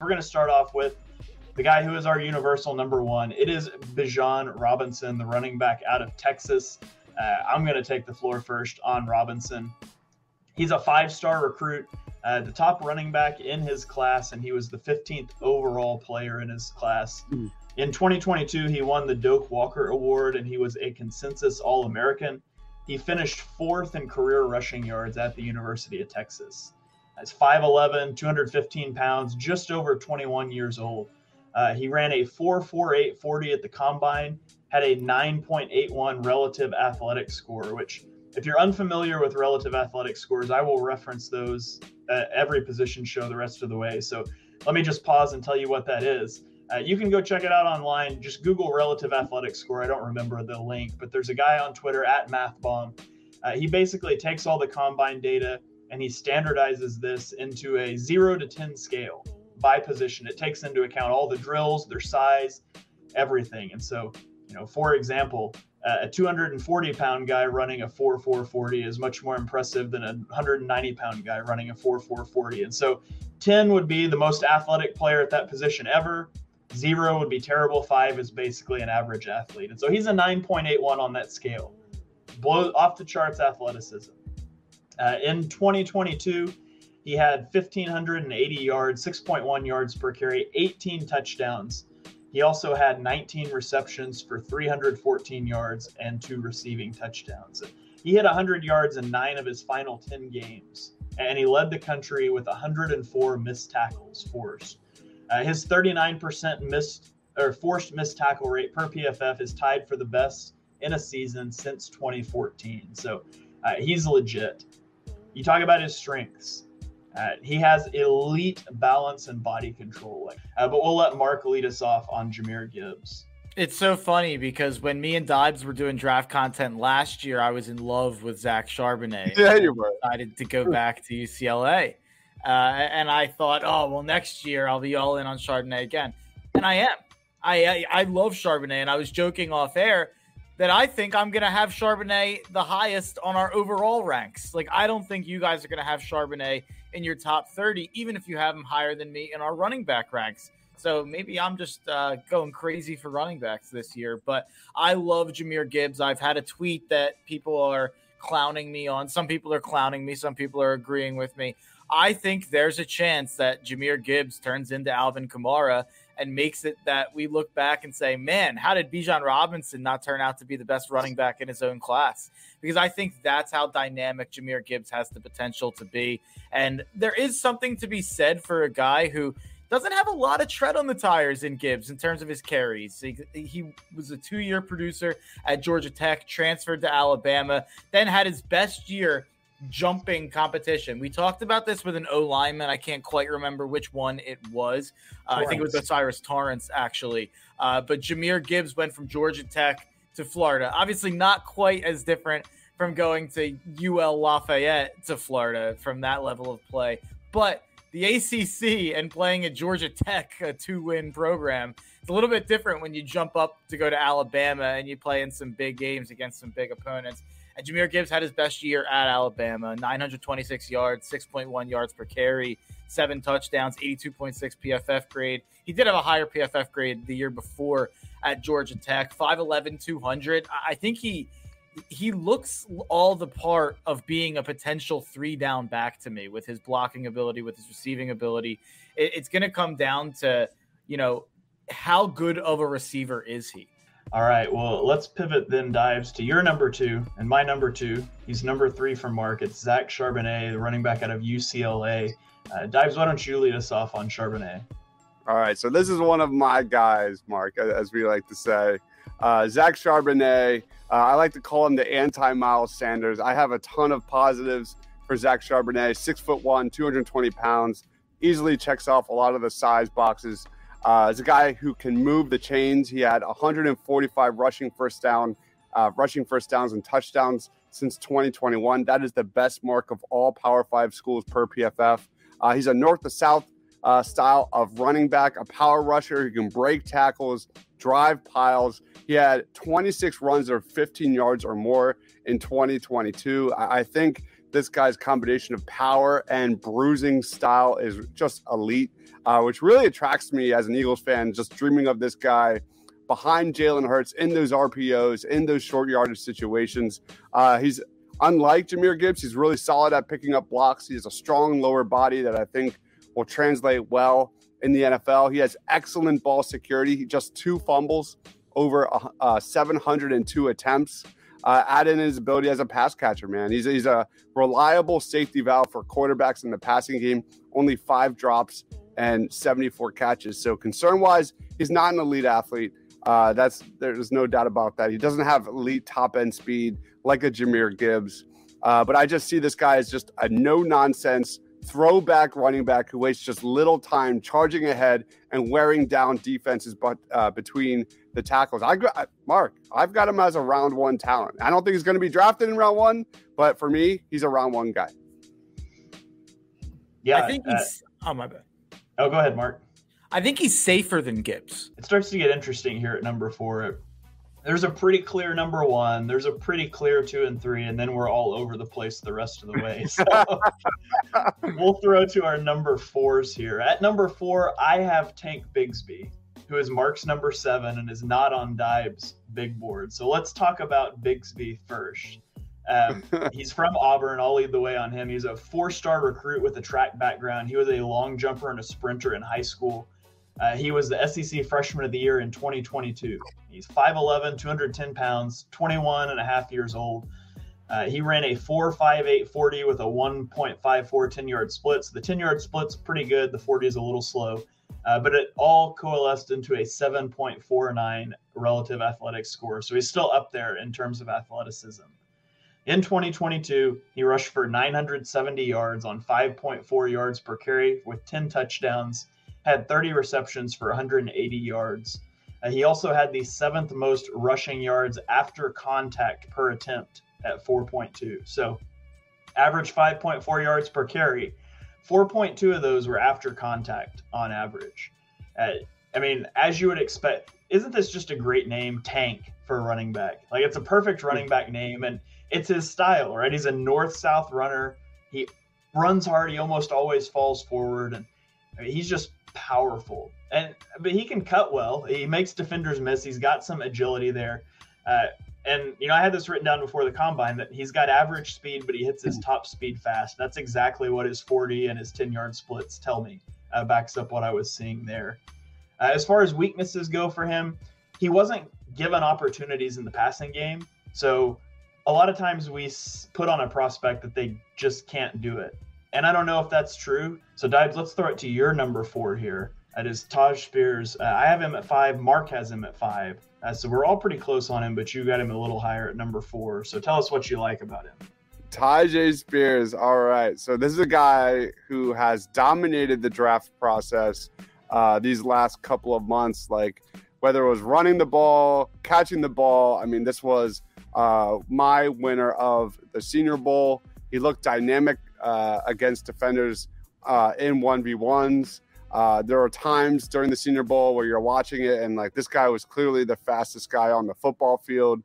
We're going to start off with the guy who is our universal number one. It is Bijan Robinson, the running back out of Texas. Uh, I'm going to take the floor first on Robinson. He's a five star recruit, uh, the top running back in his class, and he was the 15th overall player in his class. Mm. In 2022, he won the Doak Walker Award and he was a consensus All American. He finished fourth in career rushing yards at the University of Texas. He's 5'11, 215 pounds, just over 21 years old. Uh, he ran a 4.4840 at the combine, had a 9.81 relative athletic score, which, if you're unfamiliar with relative athletic scores, I will reference those at every position show the rest of the way. So let me just pause and tell you what that is. Uh, you can go check it out online. Just Google relative athletic score. I don't remember the link, but there's a guy on Twitter at MathBomb. Uh, he basically takes all the combine data and he standardizes this into a zero to 10 scale by position. It takes into account all the drills, their size, everything. And so, you know, for example, uh, a 240 pound guy running a 4440 is much more impressive than a 190 pound guy running a 4440. And so 10 would be the most athletic player at that position ever. Zero would be terrible. Five is basically an average athlete. And so he's a 9.81 on that scale. Blow off the charts athleticism. Uh, in 2022, he had 1,580 yards, 6.1 yards per carry, 18 touchdowns. He also had 19 receptions for 314 yards and two receiving touchdowns. He hit 100 yards in nine of his final 10 games, and he led the country with 104 missed tackles forced. Uh, his 39% missed or forced missed tackle rate per PFF is tied for the best in a season since 2014. So uh, he's legit. You talk about his strengths. Uh, he has elite balance and body control. Uh, but we'll let Mark lead us off on Jahmyr Gibbs. It's so funny because when me and Dibes were doing draft content last year, I was in love with Zach Charbonnet. Yeah, you were. Decided to go back to UCLA. Uh, and I thought, oh well, next year I'll be all in on Charbonnet again, and I am. I, I, I love Charbonnet, and I was joking off air that I think I'm gonna have Charbonnet the highest on our overall ranks. Like I don't think you guys are gonna have Charbonnet in your top 30, even if you have him higher than me in our running back ranks. So maybe I'm just uh, going crazy for running backs this year. But I love Jahmyr Gibbs. I've had a tweet that people are clowning me on. Some people are clowning me. Some people are agreeing with me. I think there's a chance that Jahmyr Gibbs turns into Alvin Kamara and makes it that we look back and say, man, how did Bijan Robinson not turn out to be the best running back in his own class? Because I think that's how dynamic Jahmyr Gibbs has the potential to be. And there is something to be said for a guy who doesn't have a lot of tread on the tires in Gibbs in terms of his carries. He, he was a two year producer at Georgia Tech, transferred to Alabama, then had his best year jumping competition. We talked about this with an O lineman. I can't quite remember which one it was. Uh, I think it was O'Cyrus Torrence, actually. Uh, but Jahmyr Gibbs went from Georgia Tech to Florida. Obviously, not quite as different from going to UL Lafayette to Florida from that level of play. But the ACC and playing at Georgia Tech, a two win program, it's a little bit different when you jump up to go to Alabama and you play in some big games against some big opponents. And Jahmyr Gibbs had his best year at Alabama 926 yards, 6.1 yards per carry, seven touchdowns, 82.6 PFF grade. He did have a higher PFF grade the year before at Georgia Tech, 5'11, 200. I think he. He looks all the part of being a potential three down back to me with his blocking ability, with his receiving ability. it's going to come down to, you know, how good of a receiver is he? All right, well, let's pivot then, Dives, to your number two and my number two. He's number three for Mark. It's Zach Charbonnet, the running back out of UCLA. Uh, Dibes, why don't you lead us off on Charbonnet? All right, so this is one of my guys, Mark, as we like to say. Uh, Zach Charbonnet, uh, I like to call him the anti Miles Sanders. I have a ton of positives for Zach Charbonnet, six foot one, 220 pounds, easily checks off a lot of the size boxes uh, as a guy who can move the chains, he had 145 rushing first down, uh, rushing first downs and touchdowns since 2021. That is the best mark of all Power Five schools per PFF. Uh, he's a north to south uh, style of running back, a power rusher who can break tackles, drive piles. He had 26 runs of 15 yards or more in 2022. I, I think this guy's combination of power and bruising style is just elite, uh, which really attracts me as an Eagles fan, just dreaming of this guy behind Jalen Hurts in those RPOs, in those short yardage situations. Uh, he's unlike Jahmyr Gibbs, he's really solid at picking up blocks. He has a strong lower body that I think will translate well in the NFL. He has excellent ball security. He just two fumbles over uh, 702 attempts. Uh, add in his ability as a pass catcher, man. He's, he's a reliable safety valve for quarterbacks in the passing game. Only five drops and 74 catches. So concern wise, he's not an elite athlete. Uh, that's there's no doubt about that. He doesn't have elite top end speed like a Jahmyr Gibbs. Uh, but I just see this guy as just a no nonsense throwback running back who wastes just little time charging ahead and wearing down defenses but uh, between the tackles. I got Mark. I've got him as a round one talent. I don't think he's going to be drafted in round one, but for me, he's a round one guy. Yeah, I think uh, he's. oh my bad. Oh, go ahead, Mark. I think he's safer than Gibbs. It starts to get interesting here at number four. There's a pretty clear number one. There's a pretty clear two and three, and then we're all over the place the rest of the way. So we'll throw to our number fours here. At number four, I have Tank Bigsby, who is Mark's number seven and is not on Dibe's big board. So let's talk about Bigsby first. Um, he's from Auburn. I'll lead the way on him. He's a four star recruit with a track background. He was a long jumper and a sprinter in high school. Uh, he was the SEC Freshman of the Year in 2022. He's 5'11, 210 pounds, 21 and a half years old. Uh, he ran a 4.58 with a 1.54 10 yard split. So the 10 yard split's pretty good. The 40 is a little slow, uh, but it all coalesced into a 7.49 relative athletic score. So he's still up there in terms of athleticism. In 2022, he rushed for 970 yards on 5.4 yards per carry with 10 touchdowns had 30 receptions for 180 yards. Uh, he also had the seventh most rushing yards after contact per attempt at 4.2. So, average 5.4 yards per carry. 4.2 of those were after contact on average. Uh, I mean, as you would expect, isn't this just a great name, Tank, for a running back? Like, it's a perfect running back name, and it's his style, right? He's a north south runner. He runs hard. He almost always falls forward, and I mean, he's just powerful, and but he can cut well. He makes defenders miss. He's got some agility there. Uh, and you know, I had this written down before the combine that he's got average speed, but he hits his top speed fast. That's exactly what his 40 and his 10 yard splits tell me. Uh, backs up what I was seeing there. Uh, as far as weaknesses go for him, he wasn't given opportunities in the passing game. So a lot of times we put on a prospect that they just can't do it. And I don't know if that's true. So, Dibes, let's throw it to your number four here. That is Taj Spears. Uh, I have him at five. Mark has him at five. Uh, so we're all pretty close on him, but you got him a little higher at number four. So tell us what you like about him. Tyjae Spears. All right. So this is a guy who has dominated the draft process uh, these last couple of months. Like whether it was running the ball, catching the ball. I mean, this was uh, my winner of the Senior Bowl. He looked dynamic uh, against defenders uh, in 1v1s. Uh, there are times during the Senior Bowl where you're watching it and like this guy was clearly the fastest guy on the football field.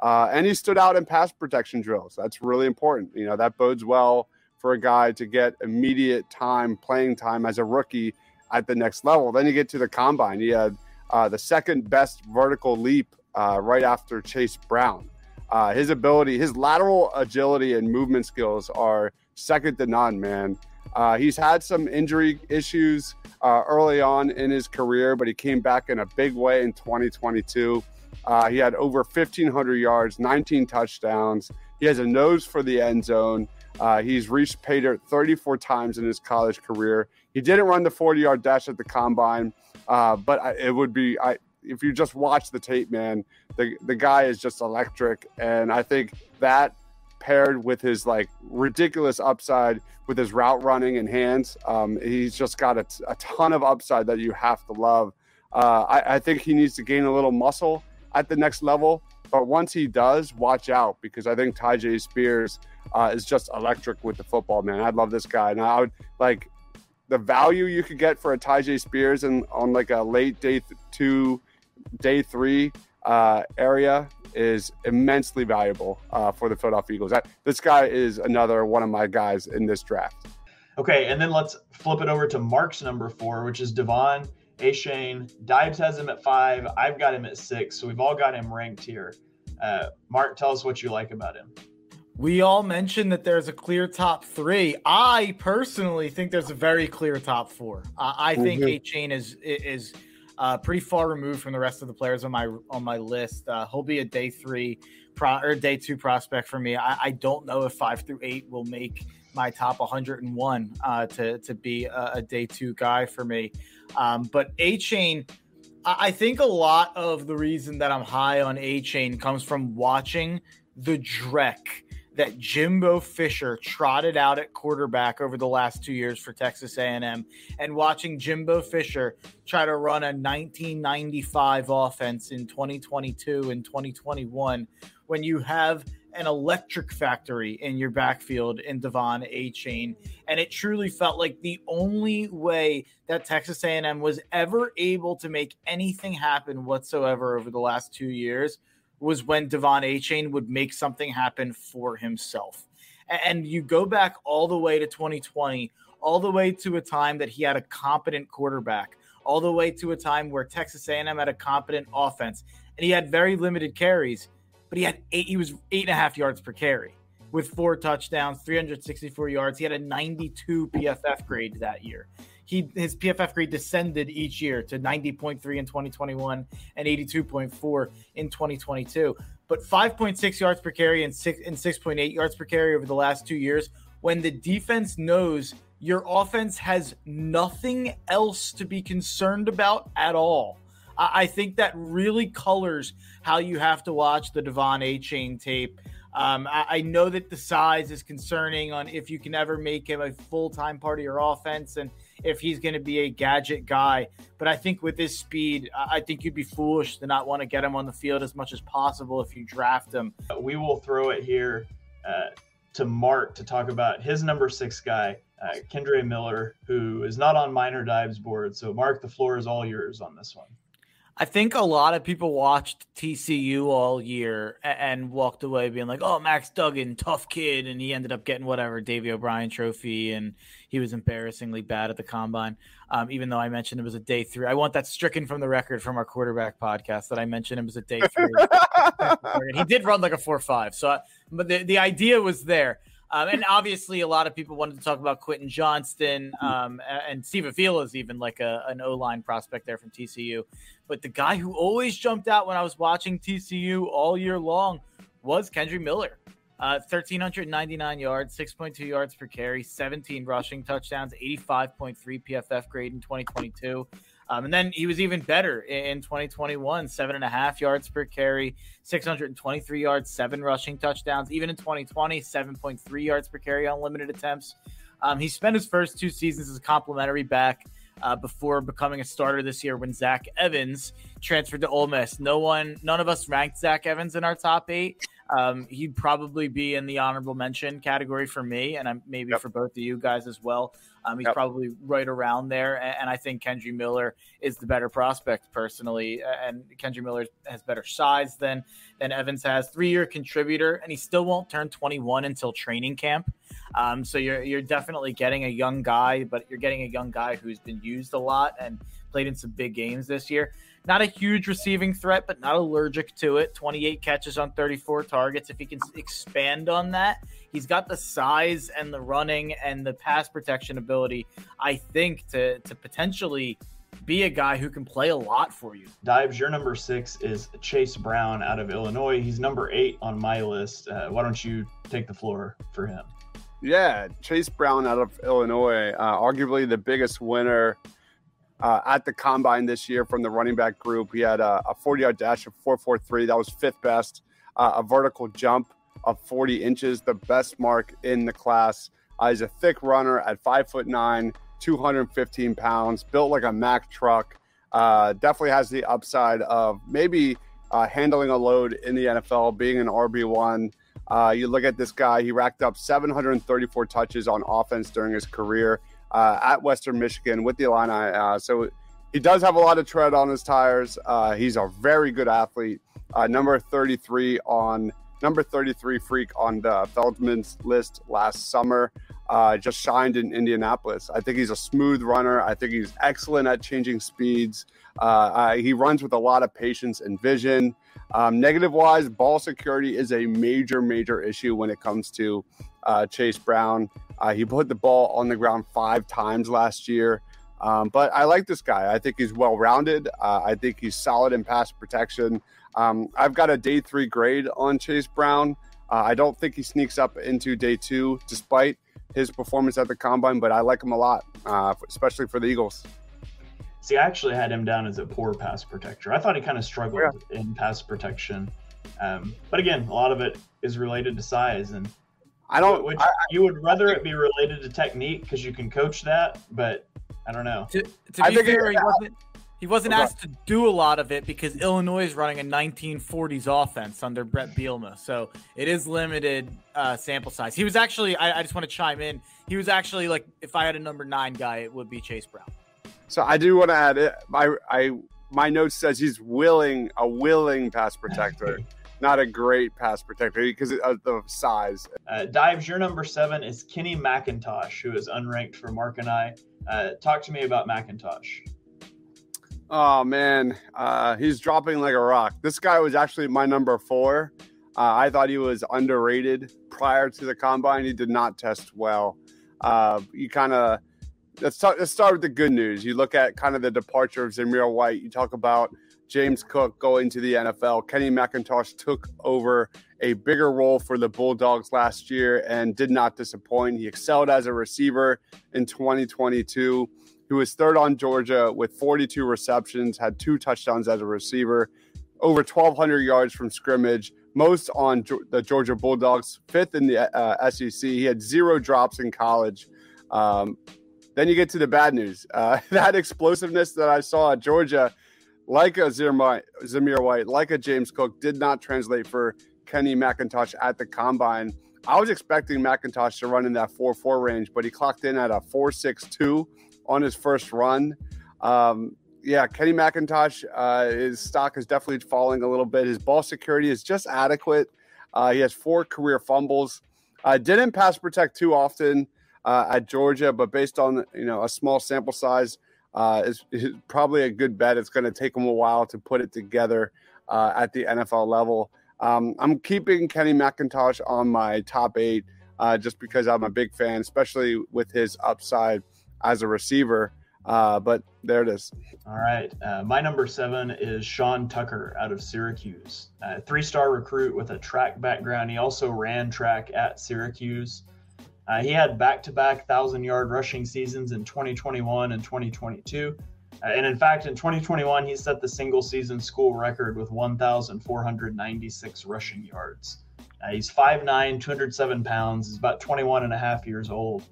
Uh, and he stood out in pass protection drills. That's really important. You know, that bodes well for a guy to get immediate time, playing time as a rookie at the next level. Then you get to the combine. He had uh, the second best vertical leap uh, right after Chase Brown. Uh, his ability, his lateral agility and movement skills are second to none, man. Uh, he's had some injury issues uh, early on in his career, but he came back in a big way in 2022. Uh, he had over 1,500 yards, 19 touchdowns. He has a nose for the end zone. Uh, he's reached pay dirt 34 times in his college career. He didn't run the 40 yard dash at the combine, uh, but I, it would be I, if you just watch the tape, man, the the guy is just electric, and I think that paired with his like ridiculous upside with his route running and hands. Um, he's just got a, a, ton of upside that you have to love. Uh, I, I, think he needs to gain a little muscle at the next level. But once he does, watch out because I think Tyjae Spears uh, is just electric with the football, man. I love this guy. And I would like the value you could get for a Tyjae Spears and on like a late day th- two, day three uh, area is immensely valuable uh, for the Philadelphia Eagles. That, this guy is another one of my guys in this draft. Okay, and then let's flip it over to Mark's number four, which is De'Von Achane. Dibes has him at five. I've got him at six. So we've all got him ranked here. Uh, Mark, tell us what you like about him. We all mentioned that there's a clear top three. I personally think there's a very clear top four. Uh, I think mm-hmm. Achane is is uh, pretty far removed from the rest of the players on my on my list. Uh, he'll be a day three pro, or day two prospect for me. I, I, don't know if five through eight will make my top 101 uh, to to be a, a, day two guy for me. Um, but Achane, I, I think a lot of the reason that I'm high on Achane comes from watching the Drek that Jimbo Fisher trotted out at quarterback over the last two years for Texas A&M, and watching Jimbo Fisher try to run a 1995 offense in 2022 and 2021, when you have an electric factory in your backfield in De'Von Achane, and it truly felt like the only way that Texas A&M was ever able to make anything happen whatsoever over the last two years – was when De'Von Achane would make something happen for himself. And you go back all the way to 2020, all the way to a time that he had a competent quarterback, all the way to a time where Texas A&M had a competent offense, and he had very limited carries, but he had eight. He was eight and a half yards per carry with four touchdowns, 364 yards. He had a 92 PFF grade that year he his PFF grade descended each year to 90.3 in 2021 and 82.4 in 2022. But 5.6 yards per carry and six and 6.8 yards per carry over the last two years. When the defense knows your offense has nothing else to be concerned about at all. I think that really colors how you have to watch the De'Von Achane tape. Um, I, I, know that the size is concerning on if you can ever make him a full time part of your offense, and if he's going to be a gadget guy. But I think with his speed, I think you'd be foolish to not want to get him on the field as much as possible if you draft him. We will throw it here uh, to Mark to talk about his number six guy, uh, Kendre Miller, who is not on minor dives board. So, Mark, the floor is all yours on this one. I think a lot of people watched TCU all year and walked away being like, "Oh, Max Duggan, tough kid," and he ended up getting whatever Davey O'Brien Trophy, and he was embarrassingly bad at the combine. Um, even though I mentioned it was a day three, I want that stricken from the record from our quarterback podcast that I mentioned it was a day three. he did run like a four five, so I, but the the idea was there. Um, and obviously, a lot of people wanted to talk about Quentin Johnston um, and Steve Avila is even like a, an O line prospect there from TCU. But the guy who always jumped out when I was watching TCU all year long was Kendre Miller. Uh, 1,399 yards, 6.2 yards per carry, 17 rushing touchdowns, 85.3 PFF grade in 2022. Um, and then he was even better in 2021, seven and a half yards per carry, 623 yards, seven rushing touchdowns. Even in 2020, 7.3 yards per carry on limited attempts. Um, he spent his first two seasons as a complimentary back uh, before becoming a starter this year when Zach Evans transferred to Ole Miss. No one, none of us ranked Zach Evans in our top eight. Um, he'd probably be in the honorable mention category for me, and I'm, maybe yep. for both of you guys as well. Um, he's yep. probably right around there, and, and, I think Kendre Miller is the better prospect personally. And Kendre Miller has better size than than Evans has. Three year contributor, and he still won't turn 21 until training camp. Um, so you're you're definitely getting a young guy, but you're getting a young guy who's been used a lot and played in some big games this year. Not a huge receiving threat, but not allergic to it. 28 catches on 34 targets. If he can expand on that, he's got the size and the running and the pass protection ability, I think, to, to potentially be a guy who can play a lot for you. Dives, your number six is Chase Brown out of Illinois. He's number eight on my list. Uh, why don't you take the floor for him? Yeah, Chase Brown out of Illinois, uh, arguably the biggest winner uh, at the combine this year from the running back group. He had a, a 40 yard dash of 443. That was fifth best. Uh, a vertical jump of 40 inches, the best mark in the class. Uh, he's a thick runner at five foot nine, 215 pounds, built like a Mack truck. Uh, definitely has the upside of maybe uh, handling a load in the NFL, being an RB1. Uh, you look at this guy, he racked up 734 touches on offense during his career uh, at Western Michigan with the Illini. Uh, so he does have a lot of tread on his tires. Uh, he's a very good athlete. uh, number 33 on number 33 freak on the Feldman's list last summer. Uh, just shined in Indianapolis. I think he's a smooth runner. I think he's excellent at changing speeds. Uh, he runs with a lot of patience and vision. Um, negative wise, ball security is a major, major issue when it comes to uh, Chase Brown. Uh, he put the ball on the ground five times last year. Um, but I like this guy. I think he's well rounded. Uh, I think he's solid in pass protection. Um, I've got a day three grade on Chase Brown. Uh, I don't think he sneaks up into day two, despite his performance at the combine, but I like him a lot, uh, especially for the Eagles. See, I actually had him down as a poor pass protector. I thought he kind of struggled yeah. in pass protection. Um, but again, a lot of it is related to size. And I don't. Which, I, you would rather it be related to technique because you can coach that, but I don't know. To, to be fair, he wasn't. He wasn't asked to do a lot of it because Illinois is running a 1940s offense under Bret Bielema, so it is limited uh, sample size. He was actually. I, I just want to chime in. He was actually like, if I had a number nine guy, it would be Chase Brown. So I do want to add it. My I my note says he's willing a willing pass protector. not a great pass protector because of the size. Uh, Dives, your number seven is Kenny McIntosh, who is unranked for Mark and I. Uh, talk to me about McIntosh. Oh man, uh, he's dropping like a rock. This guy was actually my number four. Uh, I thought he was underrated prior to the combine. He did not test well. Uh, you kind of let's talk, let's start with the good news. You look at kind of the departure of Zamir White. You talk about James Cook going to the NFL. Kenny McIntosh took over a bigger role for the Bulldogs last year and did not disappoint. He excelled as a receiver in 2022. He was third on Georgia with 42 receptions, had two touchdowns as a receiver, over 1,200 yards from scrimmage, most on the Georgia Bulldogs, fifth in the uh, SEC. He had zero drops in college. Um, then you get to the bad news. Uh, that explosiveness that I saw at Georgia, like a Zamir White, like a James Cook, did not translate for Kenny McIntosh at the combine. I was expecting McIntosh to run in that 4 4 range, but he clocked in at a 4 6 2 on his first run. Um, yeah, Kenny McIntosh, uh, his stock is definitely falling a little bit. His ball security is just adequate. Uh, he has four career fumbles. Uh, didn't pass protect too often uh, at Georgia, but based on you know a small sample size, uh, is, is probably a good bet. It's going to take him a while to put it together uh, at the NFL level. Um, I'm keeping Kenny McIntosh on my top eight uh, just because I'm a big fan, especially with his upside as a receiver. Uh, but there it is. All right. Uh, my number seven is Sean Tucker out of Syracuse. Three star recruit with a track background. He also ran track at Syracuse. Uh, he had back to back 1,000 yard rushing seasons in 2021 and 2022. Uh, and in fact, in 2021, he set the single season school record with 1,496 rushing yards. Uh, he's 5'9, 207 pounds, He's about 21 and a half years old.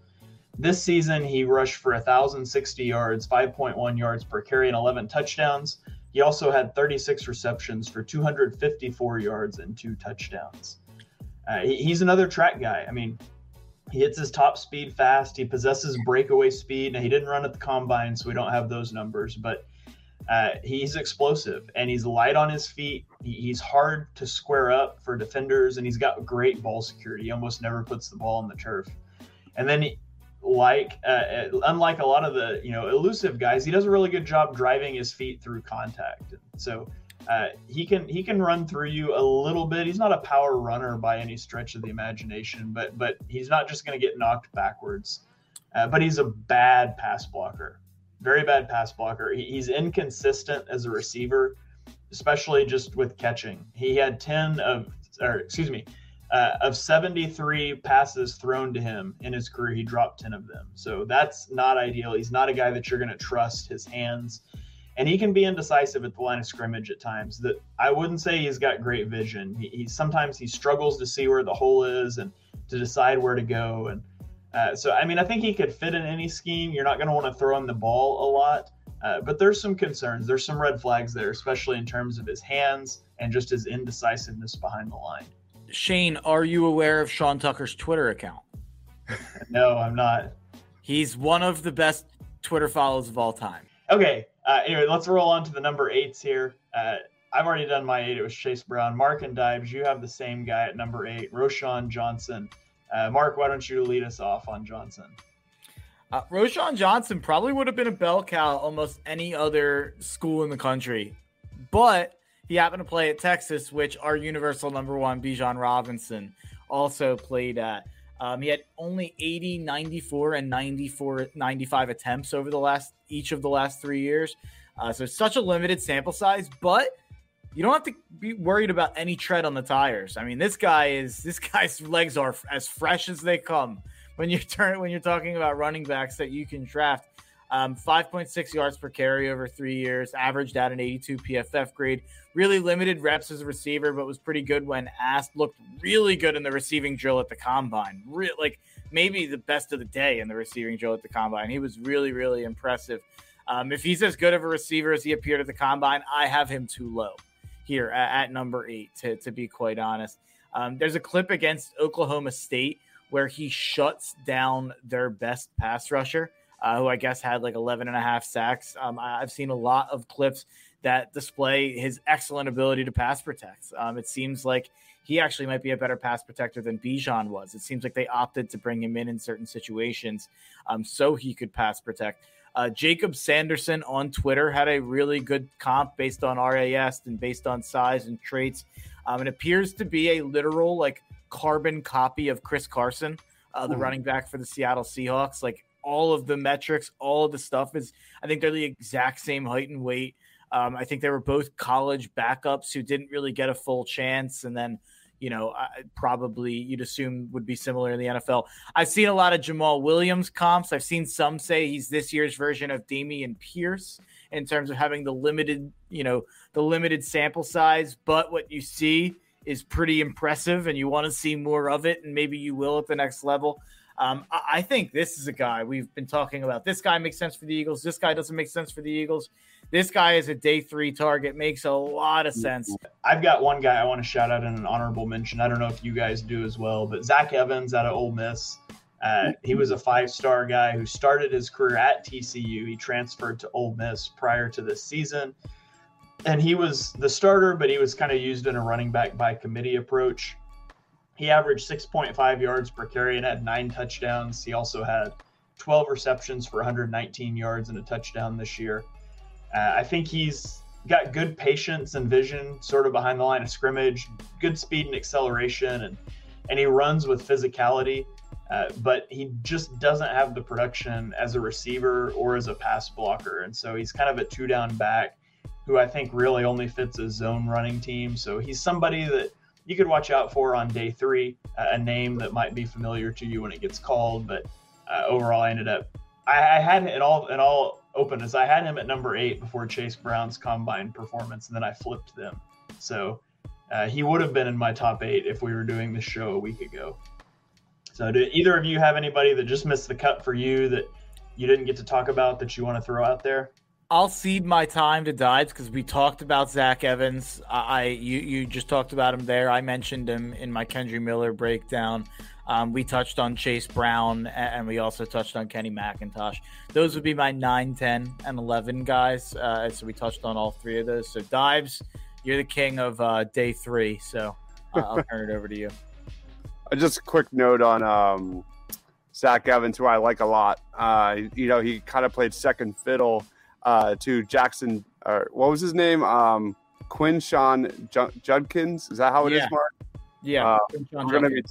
This season, he rushed for 1,060 yards, 5.1 yards per carry, and 11 touchdowns. He also had 36 receptions for 254 yards and two touchdowns. Uh, he, he's another track guy. I mean, he hits his top speed fast. He possesses breakaway speed. Now, he didn't run at the combine, so we don't have those numbers, but uh, he's explosive and he's light on his feet. He, he's hard to square up for defenders, and he's got great ball security. He almost never puts the ball on the turf. And then, he, like, uh, uh unlike a lot of the you know elusive guys, he does a really good job driving his feet through contact. So uh, he can he can run through you a little bit. He's not a power runner by any stretch of the imagination, but but he's not just going to get knocked backwards. Uh, but he's a bad pass blocker, very bad pass blocker. He, he's inconsistent as a receiver, especially just with catching. He had ten of, or excuse me, uh, of 73 passes thrown to him in his career, he dropped 10 of them. So that's not ideal. He's not a guy that you're going to trust his hands and he can be indecisive at the line of scrimmage at times. That I wouldn't say he's got great vision. He, he sometimes he struggles to see where the hole is and to decide where to go. And uh, so, I mean, I think he could fit in any scheme. You're not going to want to throw him the ball a lot, uh, but there's some concerns. There's some red flags there, especially in terms of his hands and just his indecisiveness behind the line. Shane, are you aware of Sean Tucker's Twitter account? no, I'm not. He's one of the best Twitter follows of all time. Okay, uh, anyway, let's roll on to the number eights here. Uh, I've already done my eight. It was Chase Brown. Mark and Dives, you have the same guy at number eight, Roschon Johnson. Uh, Mark, why don't you lead us off on Johnson? Uh, Roschon Johnson probably would have been a bell cow almost any other school in the country, but he happened to play at Texas, which our universal number one, Bijan Robinson, also played at. Um, he had only 80, 94, and 94, 95 attempts over the last each of the last three years. Uh, so such a limited sample size, but you don't have to be worried about any tread on the tires. I mean, this guy is this guy's legs are as fresh as they come when you turn when you're talking about running backs that you can draft. Um, 5.6 yards per carry over three years, averaged at an 82 PFF grade. Really limited reps as a receiver, but was pretty good when asked. Looked really good in the receiving drill at the combine. Re- like maybe the best of the day in the receiving drill at the combine. He was really, really impressive. Um, if he's as good of a receiver as he appeared at the combine, I have him too low here at, at number eight, to, to be quite honest. Um, there's a clip against Oklahoma State where he shuts down their best pass rusher, uh, who I guess had like 11 and a half sacks. Um, I've seen a lot of clips that display his excellent ability to pass protect. Um, it seems like he actually might be a better pass protector than Bijan was. It seems like they opted to bring him in in certain situations um, so he could pass protect. Uh, Jacob Sanderson on Twitter had a really good comp based on RAS and based on size and traits. Um, it appears to be a literal like carbon copy of Chris Carson, uh, the mm. running back for the Seattle Seahawks. Like all of the metrics, all of the stuff is, I think they're the exact same height and weight. Um, I think they were both college backups who didn't really get a full chance, and then you know, probably you'd assume would be similar in the NFL. I've seen a lot of Jamaal Williams comps. I've seen some say he's this year's version of Dameon Pierce in terms of having the limited, you know, the limited sample size. But what you see is pretty impressive, and you want to see more of it, and maybe you will at the next level. Um, I think this is a guy we've been talking about. This guy makes sense for the Eagles. This guy doesn't make sense for the Eagles. This guy is a day three target. Makes a lot of sense. I've got one guy I want to shout out in an honorable mention. I don't know if you guys do as well, but Zach Evans out of Ole Miss. Uh, he was a five star guy who started his career at TCU. He transferred to Ole Miss prior to this season. And he was the starter, but he was kind of used in a running back by committee approach. He averaged 6.5 yards per carry and had nine touchdowns. He also had 12 receptions for 119 yards and a touchdown this year. Uh, I think he's got good patience and vision, sort of behind the line of scrimmage, good speed and acceleration, and and he runs with physicality. Uh, but he just doesn't have the production as a receiver or as a pass blocker, and so he's kind of a two down back who I think really only fits a zone running team. So he's somebody that you could watch out for on day three, a name that might be familiar to you when it gets called. But uh, overall, I ended up I, I had it all in all openness. I had him at number eight before Chase Brown's combine performance, and then I flipped them. So uh, he would have been in my top eight if we were doing the show a week ago. So, do either of you have anybody that just missed the cut for you that you didn't get to talk about that you want to throw out there? I'll cede my time to Dives because we talked about Zach Evans. I you you just talked about him there. I mentioned him in my Kendre Miller breakdown. Um, we touched on Chase Brown and we also touched on Kenny McIntosh. Those would be my 9, 10, and 11 guys. Uh, so we touched on all three of those. So, Dives, you're the king of uh, day three. So I'll turn it over to you. Uh, just a quick note on um, Zach Evans, who I like a lot. Uh, you know, he kind of played second fiddle uh, to Jackson, or what was his name? Um, Quinshon Judkins. Is that how it yeah. is, Mark? Yeah. we're going to be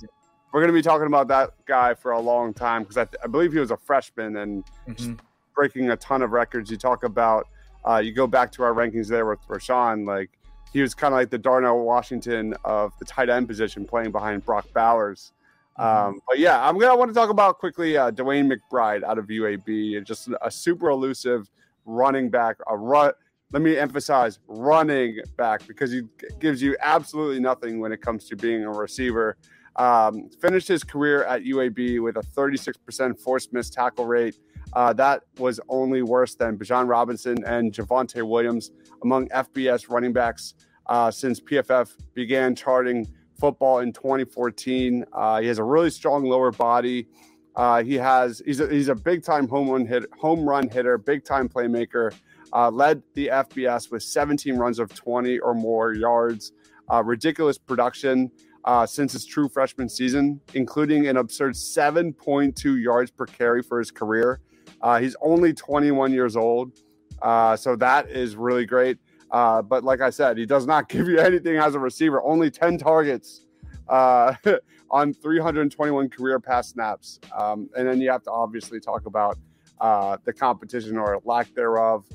we're to be talking about that guy for a long time because I, th- I, believe he was a freshman and mm-hmm. breaking a ton of records. You talk about, uh, you go back to our rankings there with Roschon, like he was kind of like the Darnell Washington of the tight end position playing behind Brock Bowers. Mm-hmm. Um, but yeah, I'm gonna want to talk about quickly uh, DeWayne McBride out of UAB, just a super elusive running back, a run. Let me emphasize running back because he gives you absolutely nothing when it comes to being a receiver. Um, finished his career at UAB with a 36% forced miss tackle rate. Uh, that was only worse than Bijan Robinson and Javonte Williams among FBS running backs uh, since PFF began charting football in 2014. Uh, he has a really strong lower body. Uh, he has he's a, he's a big time home run hit home run hitter, big time playmaker. Uh, led the FBS with 17 runs of 20 or more yards. Uh, ridiculous production uh, since his true freshman season, including an absurd 7.2 yards per carry for his career. Uh, he's only 21 years old, uh, so that is really great. But like I said, he does not give you anything as a receiver. Only 10 targets uh, on 321 career pass snaps. Um, and then you have to obviously talk about uh, the competition or lack thereof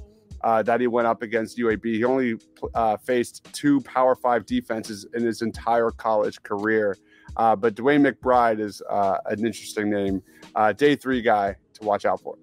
uh, that he went up against UAB. He only uh, faced two Power Five defenses in his entire college career. Uh, but DeWayne McBride is uh, an interesting name, uh, day three guy to watch out for.